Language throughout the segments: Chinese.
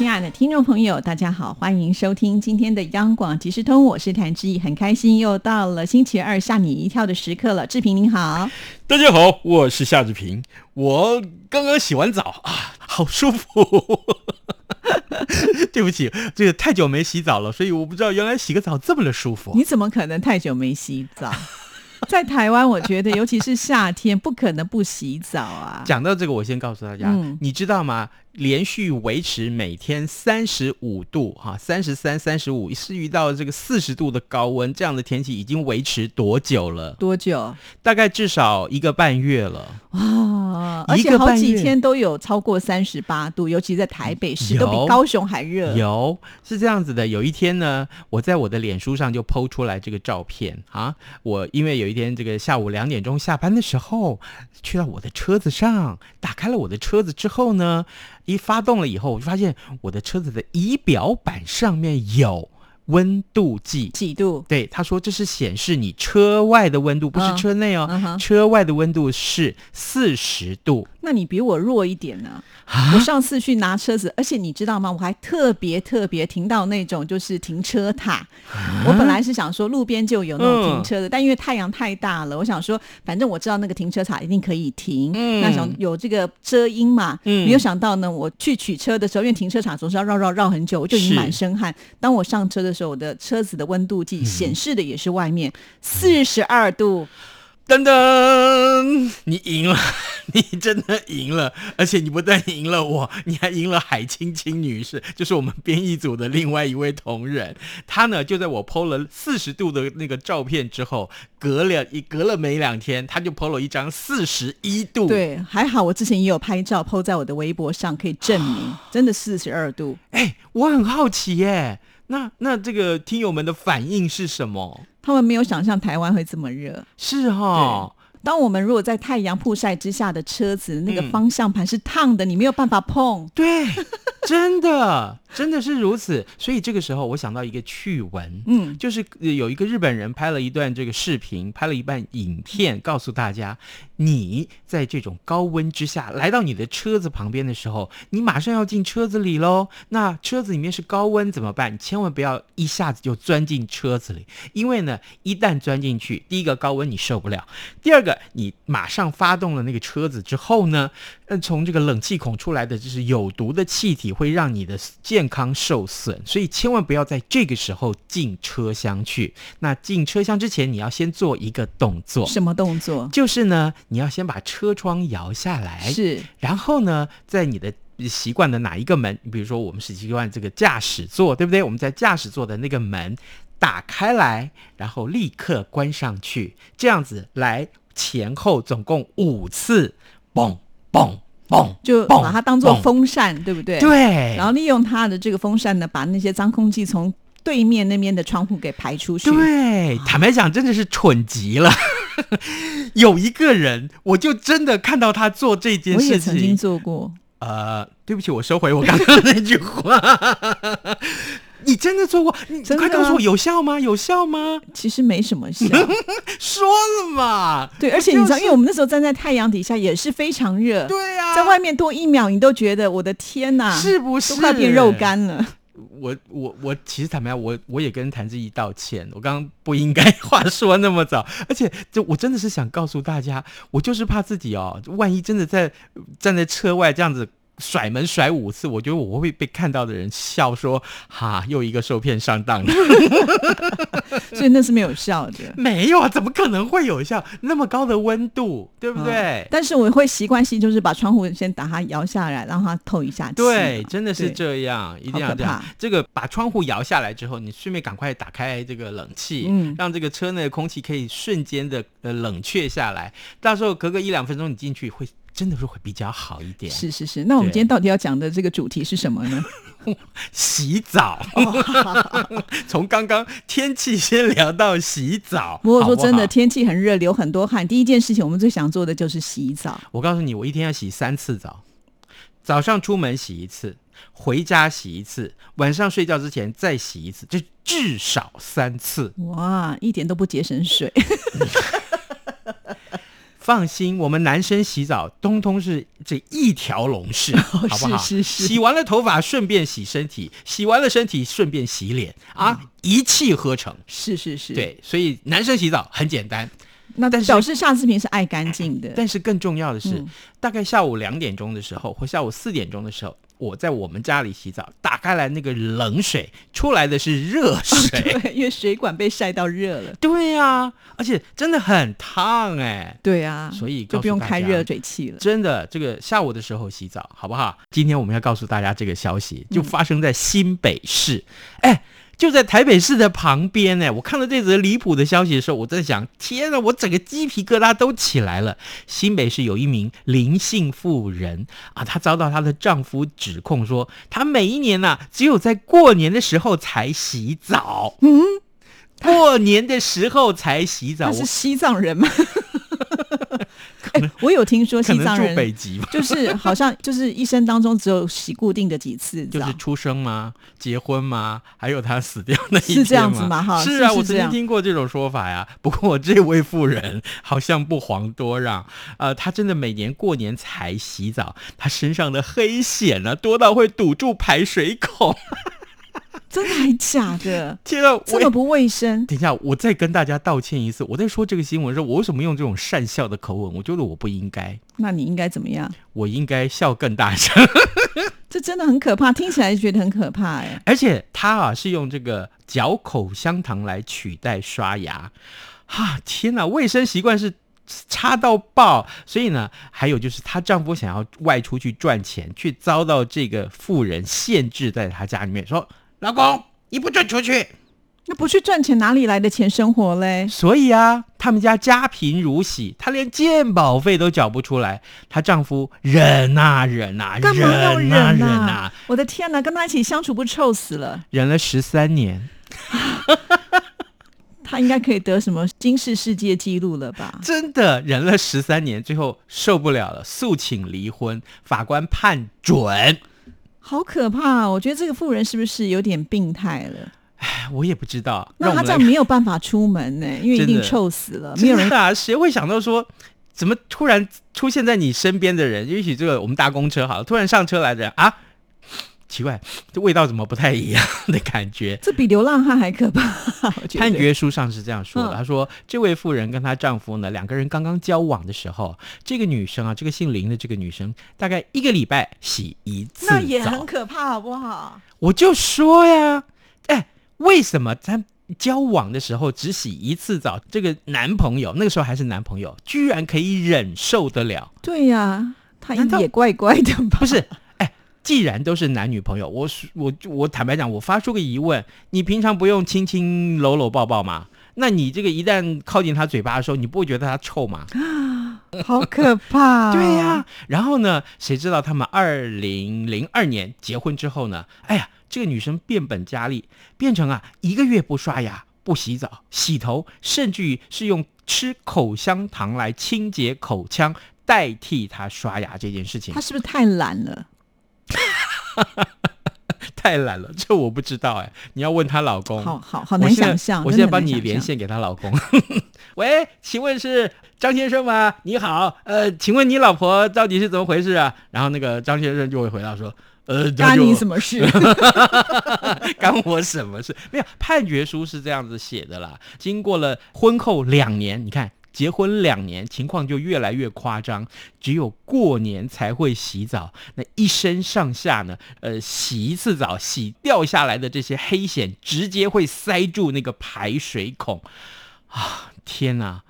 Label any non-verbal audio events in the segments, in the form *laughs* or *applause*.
亲爱的听众朋友，大家好，欢迎收听今天的央广即时通，我是谭志毅，很开心又到了星期二吓你一跳的时刻了。志平您好，大家好，我是夏志平，我刚刚洗完澡啊，好舒服。对不起，这个太久没洗澡了，所以我不知道原来洗个澡这么的舒服。你怎么可能太久没洗澡？*laughs* 在台湾，我觉得尤其是夏天，不可能不洗澡啊。讲到这个，我先告诉大家，你知道吗？连续维持每天三十五度，哈，三十三、三十五，是遇到这个四十度的高温，这样的天气已经维持多久了？多久？大概至少一个半月了。哇，而且好几天都有超过三十八度，尤其在台北市，都比高雄还热。有是这样子的，有一天呢，我在我的脸书上就剖出来这个照片啊，我因为有一天这个下午两点钟下班的时候，去到我的车子上，打开了我的车子之后呢。一发动了以后，我就发现我的车子的仪表板上面有温度计，几度？对，他说这是显示你车外的温度，不是车内哦。车外的温度是四十度。那你比我弱一点呢？我上次去拿车子，而且你知道吗？我还特别特别停到那种就是停车塔。我本来是想说路边就有那种停车的，但因为太阳太大了，我想说反正我知道那个停车场一定可以停。那想有这个遮阴嘛？没有想到呢，我去取车的时候，因为停车场总是要绕绕绕很久，我就已经满身汗。当我上车的时候，我的车子的温度计显示的也是外面四十二度。噔噔，你赢了，*laughs* 你真的赢了，而且你不但赢了我，你还赢了海青青女士，就是我们编译组的另外一位同仁。她呢，就在我 PO 了四十度的那个照片之后，隔了一隔了没两天，她就 PO 了一张四十一度。对，还好我之前也有拍照 PO 在我的微博上，可以证明真的四十二度。哎，我很好奇耶，那那这个听友们的反应是什么？他们没有想象台湾会这么热，是哈。当我们如果在太阳曝晒之下的车子，那个方向盘是烫的，你没有办法碰。对，真的，真的是如此。所以这个时候，我想到一个趣闻，嗯，就是有一个日本人拍了一段这个视频，拍了一半影片，告诉大家，你在这种高温之下来到你的车子旁边的时候，你马上要进车子里喽。那车子里面是高温怎么办？你千万不要一下子就钻进车子里，因为呢，一旦钻进去，第一个高温你受不了，第二个。你马上发动了那个车子之后呢，呃，从这个冷气孔出来的就是有毒的气体，会让你的健康受损，所以千万不要在这个时候进车厢去。那进车厢之前，你要先做一个动作，什么动作？就是呢，你要先把车窗摇下来，是，然后呢，在你的习惯的哪一个门，比如说我们是习惯这个驾驶座，对不对？我们在驾驶座的那个门打开来，然后立刻关上去，这样子来。前后总共五次，嘣嘣嘣，就把它当做风扇，对不对？对。然后利用它的这个风扇呢，把那些脏空气从对面那边的窗户给排出去。对，坦白讲，真的是蠢极了。*laughs* 有一个人，我就真的看到他做这件事情。我也曾经做过。呃，对不起，我收回我刚刚那句话。你真的做过？你快告诉我有效吗？有效吗？其实没什么效。*laughs* 说了嘛。对，而且你知道，因为我们那时候站在太阳底下也是非常热。对呀，在外面多一秒，你都觉得我的天哪，是不是都快变肉干了？我我我，其实坦白讲，我我也跟谭志毅道歉，我刚刚不应该话说那么早，*laughs* 而且就我真的是想告诉大家，我就是怕自己哦，万一真的在站在车外这样子。甩门甩五次，我觉得我会被看到的人笑说：“哈，又一个受骗上当了。*laughs* ” *laughs* 所以那是没有效的。没有啊，怎么可能会有效？那么高的温度，对不对？但是我会习惯性就是把窗户先打它摇下来，让它透一下气。对，真的是这样，一定要这样。这个把窗户摇下来之后，你顺便赶快打开这个冷气，嗯，让这个车内的空气可以瞬间的呃冷却下来。到时候隔个一两分钟，你进去会。真的是会比较好一点。是是是，那我们今天到底要讲的这个主题是什么呢？洗澡。*laughs* 从刚刚天气先聊到洗澡。不过说真的，天气很热，流很多汗，第一件事情我们最想做的就是洗澡。我告诉你，我一天要洗三次澡。早上出门洗一次，回家洗一次，晚上睡觉之前再洗一次，就至少三次。哇，一点都不节省水。*laughs* 放心，我们男生洗澡通通是这一条龙式，好不好？是是是。洗完了头发顺便洗身体，洗完了身体顺便洗脸啊，一气呵成。是是是。对，所以男生洗澡很简单。那但是表示夏志平是爱干净的。但是更重要的是，大概下午两点钟的时候，或下午四点钟的时候，我在我们家里洗澡，打开来那个冷水出来的是热水，对，因为水管被晒到热了。对呀，而且真的很烫哎。对啊，所以就不用开热水器了。真的，这个下午的时候洗澡好不好？今天我们要告诉大家这个消息，就发生在新北市。哎。就在台北市的旁边呢，我看到这则离谱的消息的时候，我在想：天呐，我整个鸡皮疙瘩都起来了。新北市有一名林姓妇人啊，她遭到她的丈夫指控说，她每一年呢，只有在过年的时候才洗澡。嗯，过年的时候才洗澡，是西藏人吗？哎，*laughs* 我有听说西藏人北极就是好像就是一生当中只有洗固定的几次，就是出生吗？结婚吗？还有他死掉那一是这样子吗？哈，是啊，我曾经听过这种说法呀。不过这位妇人好像不遑多让，呃，她真的每年过年才洗澡，她身上的黑藓呢多到会堵住排水孔。*laughs* 真的还假的？天啊，这么不卫生！等一下，我再跟大家道歉一次。我在说这个新闻的时候，我为什么用这种善笑的口吻？我觉得我不应该。那你应该怎么样？我应该笑更大声。*laughs* 这真的很可怕，听起来觉得很可怕哎。而且他啊是用这个嚼口香糖来取代刷牙，哈！天哪，卫生习惯是差到爆。所以呢，还有就是她丈夫想要外出去赚钱，却遭到这个妇人限制在她家里面，说。老公，你不准出去！那不去赚钱，哪里来的钱生活嘞？所以啊，他们家家贫如洗，她连健保费都缴不出来。她丈夫忍啊忍啊，干嘛要忍啊？我的天哪，跟他一起相处不臭死了？忍了十三年，*laughs* 他应该可以得什么金氏世界纪录了吧？真的忍了十三年，最后受不了了，诉请离婚，法官判准。好可怕！我觉得这个妇人是不是有点病态了？哎，我也不知道。那他这样没有办法出门呢，*laughs* 因为一定臭死了。没有人啊，谁会想到说，怎么突然出现在你身边的人？也许这个我们搭公车好了，突然上车来的人啊。奇怪，这味道怎么不太一样 *laughs* 的感觉？这比流浪汉还可怕。*laughs* 判决书上是这样说的：他说，这位妇人跟她丈夫呢，两个人刚刚交往的时候，这个女生啊，这个姓林的这个女生，大概一个礼拜洗一次那也很可怕，好不好？我就说呀，哎，为什么咱交往的时候只洗一次澡？这个男朋友那个时候还是男朋友，居然可以忍受得了？对呀，他也怪怪的吧？不是。既然都是男女朋友，我我我坦白讲，我发出个疑问：你平常不用亲亲搂搂抱抱吗？那你这个一旦靠近他嘴巴的时候，你不会觉得他臭吗？啊，*gasps* 好可怕！*laughs* 对呀。然后呢，谁知道他们二零零二年结婚之后呢？哎呀，这个女生变本加厉，变成啊一个月不刷牙、不洗澡、洗头，甚至于是用吃口香糖来清洁口腔，代替她刷牙这件事情。她是不是太懒了？*laughs* 太懒了，这我不知道哎，你要问她老公。好好好难想象，我现在帮你连线给她老公。*laughs* 喂，请问是张先生吗？你好，呃，请问你老婆到底是怎么回事啊？然后那个张先生就会回答说：“呃，干你什么事？*laughs* 干我什么事？没有，判决书是这样子写的啦。经过了婚后两年，你看。”结婚两年，情况就越来越夸张，只有过年才会洗澡。那一身上下呢，呃，洗一次澡，洗掉下来的这些黑藓，直接会塞住那个排水孔。啊，天哪！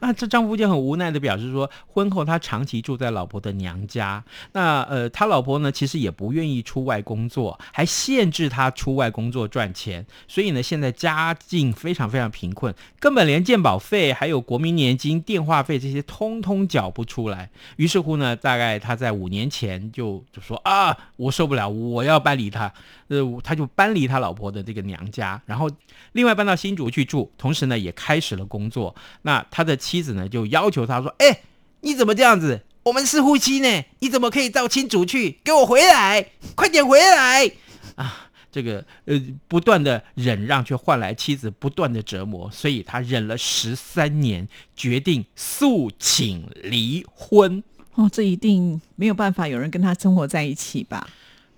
那这丈夫就很无奈的表示说，婚后他长期住在老婆的娘家。那呃，他老婆呢，其实也不愿意出外工作，还限制他出外工作赚钱。所以呢，现在家境非常非常贫困，根本连健保费、还有国民年金、电话费这些通通缴不出来。于是乎呢，大概他在五年前就就说啊，我受不了，我要搬离他。呃，他就搬离他老婆的这个娘家，然后另外搬到新竹去住，同时呢，也开始了工作。那他的。妻子呢就要求他说：“哎，你怎么这样子？我们是夫妻呢，你怎么可以到亲族去？给我回来，快点回来！啊。这个呃，不断的忍让，却换来妻子不断的折磨，所以他忍了十三年，决定诉请离婚。哦，这一定没有办法，有人跟他生活在一起吧？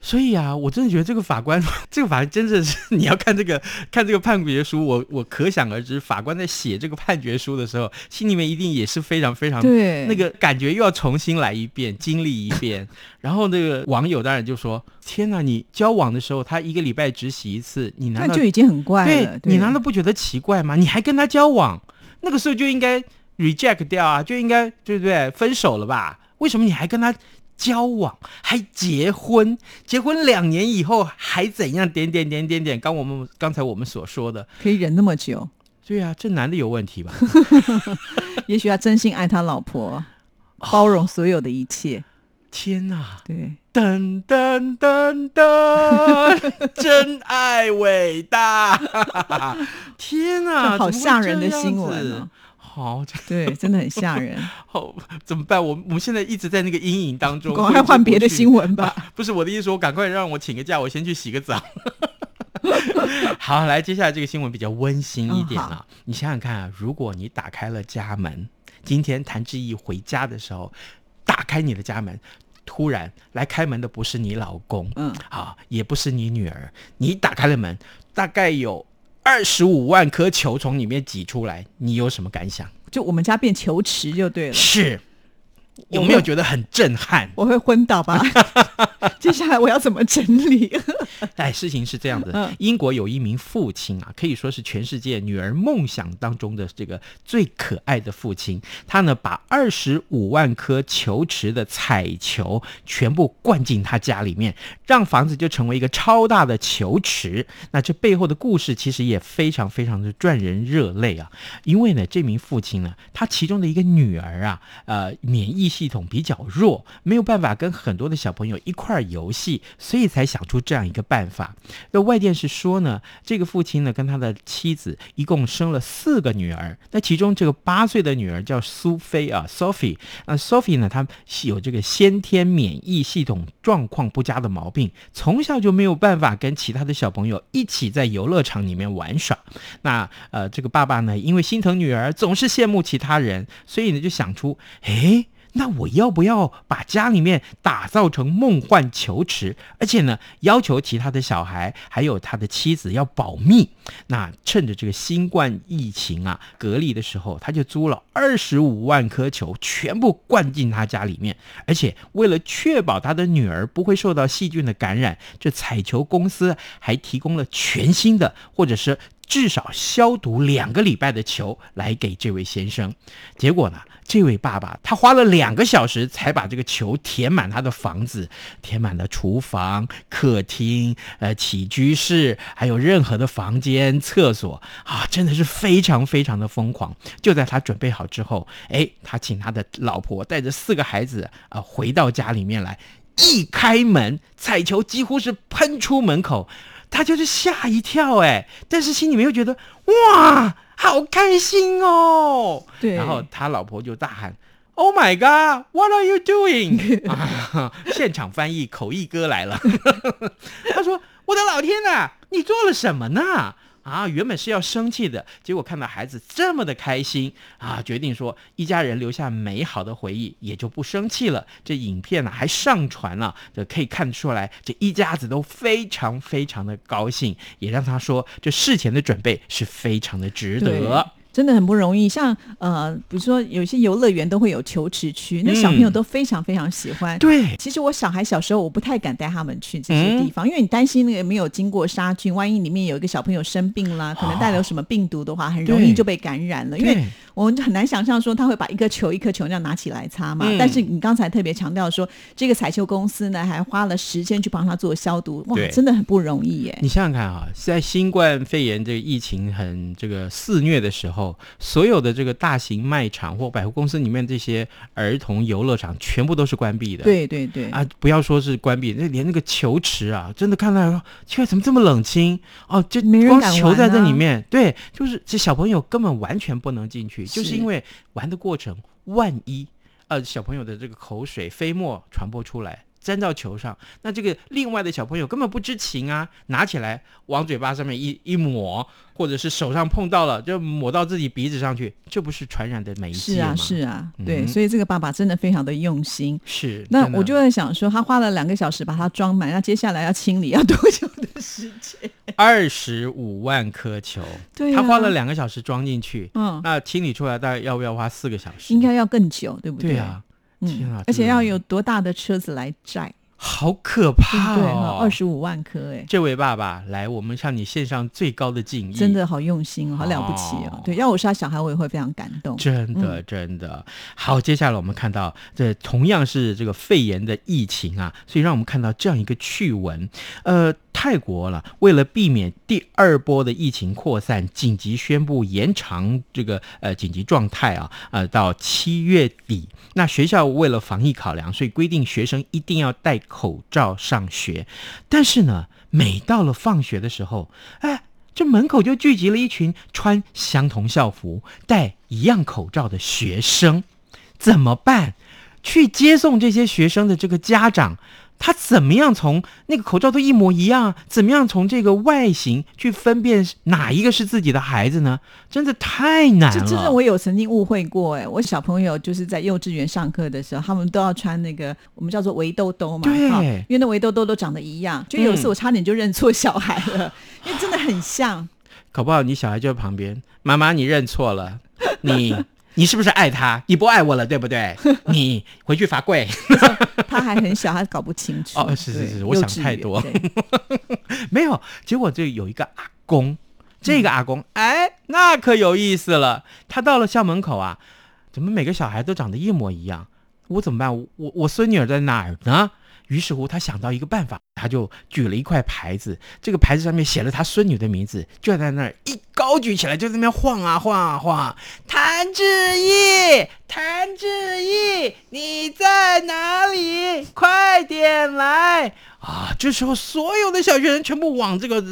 所以啊，我真的觉得这个法官，*laughs* 这个法官真的是你要看这个看这个判决书，我我可想而知，法官在写这个判决书的时候，心里面一定也是非常非常对那个感觉，又要重新来一遍，*laughs* 经历一遍。然后那个网友当然就说：“天哪，你交往的时候他一个礼拜只洗一次，你难道就已经很怪了？对你难道不觉得奇怪吗？你还跟他交往，那个时候就应该 reject 掉啊，就应该对不对？分手了吧？为什么你还跟他？”交往还结婚，结婚两年以后还怎样？点点点点点，刚我们刚才我们所说的，可以忍那么久？对啊，这男的有问题吧？*laughs* *laughs* 也许他真心爱他老婆，包容所有的一切。天哪！对，噔噔噔噔，*laughs* 真爱伟大！天哪，好吓人的新闻啊！好，对，真的很吓人。*laughs* 好，怎么办？我我们现在一直在那个阴影当中，赶快换别的新闻吧。*laughs* 不是我的意思，说赶快让我请个假，我先去洗个澡。*laughs* 好，来，接下来这个新闻比较温馨一点啊。你想想看啊，如果你打开了家门，今天谭志毅回家的时候，打开你的家门，突然来开门的不是你老公，嗯，啊，也不是你女儿，你打开了门，大概有。二十五万颗球从里面挤出来，你有什么感想？就我们家变球池就对了。是。有没有觉得很震撼？我会昏倒吧。*laughs* 接下来我要怎么整理？*laughs* 哎，事情是这样的，英国有一名父亲啊，可以说是全世界女儿梦想当中的这个最可爱的父亲。他呢，把二十五万颗球池的彩球全部灌进他家里面，让房子就成为一个超大的球池。那这背后的故事其实也非常非常的赚人热泪啊。因为呢，这名父亲呢，他其中的一个女儿啊，呃，免疫。系统比较弱，没有办法跟很多的小朋友一块儿游戏，所以才想出这样一个办法。那外电是说呢，这个父亲呢跟他的妻子一共生了四个女儿，那其中这个八岁的女儿叫苏菲啊，Sophie。那 Sophie 呢，她有这个先天免疫系统状况不佳的毛病，从小就没有办法跟其他的小朋友一起在游乐场里面玩耍。那呃，这个爸爸呢，因为心疼女儿，总是羡慕其他人，所以呢就想出，哎。那我要不要把家里面打造成梦幻球池？而且呢，要求其他的小孩还有他的妻子要保密。那趁着这个新冠疫情啊隔离的时候，他就租了二十五万颗球，全部灌进他家里面。而且为了确保他的女儿不会受到细菌的感染，这彩球公司还提供了全新的，或者是至少消毒两个礼拜的球来给这位先生。结果呢？这位爸爸，他花了两个小时才把这个球填满他的房子，填满了厨房、客厅、呃起居室，还有任何的房间、厕所啊，真的是非常非常的疯狂。就在他准备好之后，哎，他请他的老婆带着四个孩子啊回到家里面来，一开门，彩球几乎是喷出门口，他就是吓一跳，哎，但是心里面又觉得哇。好开心哦！对，然后他老婆就大喊：“Oh my God, what are you doing？” *laughs* 现场翻译口译哥来了。*laughs* 他说：“我的老天呐，你做了什么呢？”啊，原本是要生气的，结果看到孩子这么的开心啊，决定说一家人留下美好的回忆，也就不生气了。这影片呢还上传了，这可以看出来，这一家子都非常非常的高兴，也让他说这事前的准备是非常的值得。真的很不容易，像呃，比如说有些游乐园都会有球池区，那小朋友都非常非常喜欢。对，其实我小孩小时候我不太敢带他们去这些地方，因为你担心那个没有经过杀菌，万一里面有一个小朋友生病了，可能带有什么病毒的话，很容易就被感染了。因为我们很难想象说他会把一颗球一颗球这样拿起来擦嘛。但是你刚才特别强调说，这个彩球公司呢还花了时间去帮他做消毒，哇，真的很不容易耶。你想想看啊，在新冠肺炎这个疫情很这个肆虐的时候。所有的这个大型卖场或百货公司里面这些儿童游乐场全部都是关闭的。对对对啊，不要说是关闭，那连那个球池啊，真的看到奇怪，怎么这么冷清？哦，就光球在这里面，对，就是这小朋友根本完全不能进去，就是因为玩的过程，万一。呃小朋友的这个口水飞沫传播出来。粘到球上，那这个另外的小朋友根本不知情啊，拿起来往嘴巴上面一一抹，或者是手上碰到了就抹到自己鼻子上去，这不是传染的媒介吗？是啊，是啊，对，所以这个爸爸真的非常的用心。是，那我就在想说，他花了两个小时把它装满，那接下来要清理要多久的时间？*laughs* 二十五万颗球，对，他花了两个小时装进去，嗯，那清理出来大概要不要花四个小时？应该要更久，对不对？对啊。天啊！而且要有多大的车子来载？好可怕哦！二十五万颗哎！这位爸爸，来，我们向你献上最高的敬意。真的好用心哦，好了不起哦！对，要我是他小孩，我也会非常感动。真的，真的好。接下来我们看到，这同样是这个肺炎的疫情啊，所以让我们看到这样一个趣闻。呃，泰国了，为了避免第二波的疫情扩散，紧急宣布延长这个呃紧急状态啊，呃，到七月底。那学校为了防疫考量，所以规定学生一定要戴口罩上学。但是呢，每到了放学的时候，哎，这门口就聚集了一群穿相同校服、戴一样口罩的学生，怎么办？去接送这些学生的这个家长。他怎么样从那个口罩都一模一样？怎么样从这个外形去分辨哪一个是自己的孩子呢？真的太难了。这真的我有曾经误会过哎，我小朋友就是在幼稚园上课的时候，他们都要穿那个我们叫做围兜兜嘛，对，因为那围兜兜都长得一样，就有一次我差点就认错小孩了，因 *laughs* 为真的很像。搞不好你小孩就在旁边，妈妈你认错了，你。你是不是爱他？你不爱我了，对不对？*laughs* 你回去罚跪。*laughs* 他还很小，他搞不清楚。哦，是是是，我想太多。*laughs* 没有，结果就有一个阿公，这个阿公，哎，那可有意思了。他到了校门口啊，怎么每个小孩都长得一模一样？我怎么办？我我孙女儿在哪儿呢？于是乎，他想到一个办法，他就举了一块牌子，这个牌子上面写了他孙女的名字，就在那儿一高举起来，就在那边晃啊晃啊晃。谭志毅，谭志毅，你在哪里？快点来啊！这时候，所有的小学生全部往这个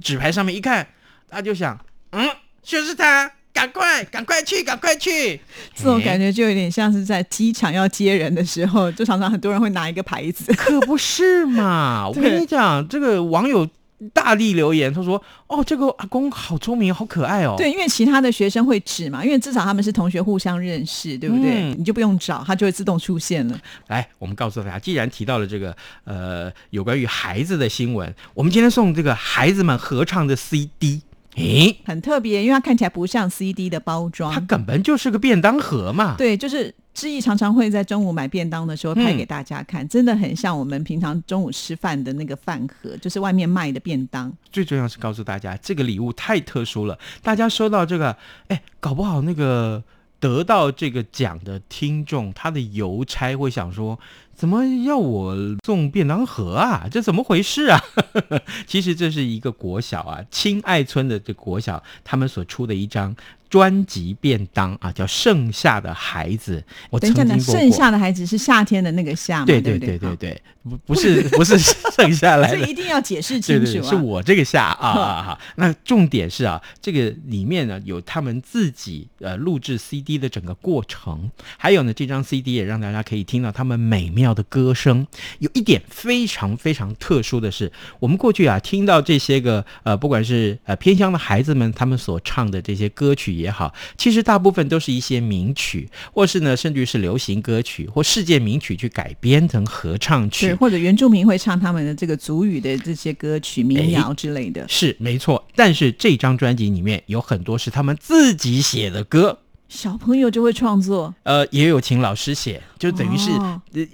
纸牌上面一看，他就想，嗯，就是他。赶快，赶快去，赶快去！这种感觉就有点像是在机场要接人的时候，就常常很多人会拿一个牌子，*laughs* 可不是嘛？*laughs* 我跟你讲，这个网友大力留言，他说：“哦，这个阿公好聪明，好可爱哦。”对，因为其他的学生会指嘛，因为至少他们是同学，互相认识，对不对？你就不用找，他就会自动出现了。来，我们告诉大家，既然提到了这个呃有关于孩子的新闻，我们今天送这个孩子们合唱的 CD。诶，很特别，因为它看起来不像 CD 的包装，它根本就是个便当盒嘛。对，就是志毅常常会在中午买便当的时候拍给大家看，真的很像我们平常中午吃饭的那个饭盒，就是外面卖的便当。最重要是告诉大家，这个礼物太特殊了，大家收到这个，哎，搞不好那个得到这个奖的听众，他的邮差会想说。怎么要我送便当盒啊？这怎么回事啊？*laughs* 其实这是一个国小啊，亲爱村的这国小，他们所出的一张。专辑便当啊，叫《盛夏的孩子》。我曾经盛夏的孩子是夏天的那个夏，对对对对对，不不是不是剩下来的，*laughs* 这一定要解释清楚。对对，是我这个夏啊哈。*laughs* 那重点是啊，这个里面呢有他们自己呃录制 CD 的整个过程，还有呢这张 CD 也让大家可以听到他们美妙的歌声。有一点非常非常特殊的是，我们过去啊听到这些个呃不管是呃偏乡的孩子们他们所唱的这些歌曲。也好，其实大部分都是一些名曲，或是呢，甚至是流行歌曲或世界名曲去改编成合唱曲，或者原住民会唱他们的这个族语的这些歌曲、民谣之类的。是没错，但是这张专辑里面有很多是他们自己写的歌。小朋友就会创作，呃，也有请老师写，就等于是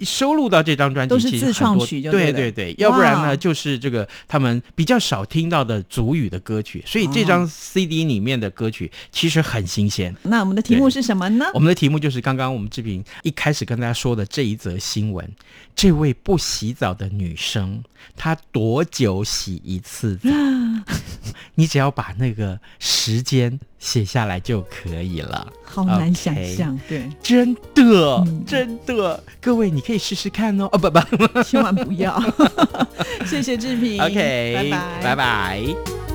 收录到这张专辑，都是自创曲，对对对，要不然呢，就是这个他们比较少听到的族语的歌曲，所以这张 CD 里面的歌曲其实很新鲜。那我们的题目是什么呢？我们的题目就是刚刚我们志平一开始跟大家说的这一则新闻：这位不洗澡的女生，她多久洗一次澡？*gasps* *laughs* 你只要把那个时间。写下来就可以了，好难想象，对，真的，真的，各位你可以试试看哦，哦不不，千万不要，*laughs* 谢谢志平，OK，拜拜，拜拜。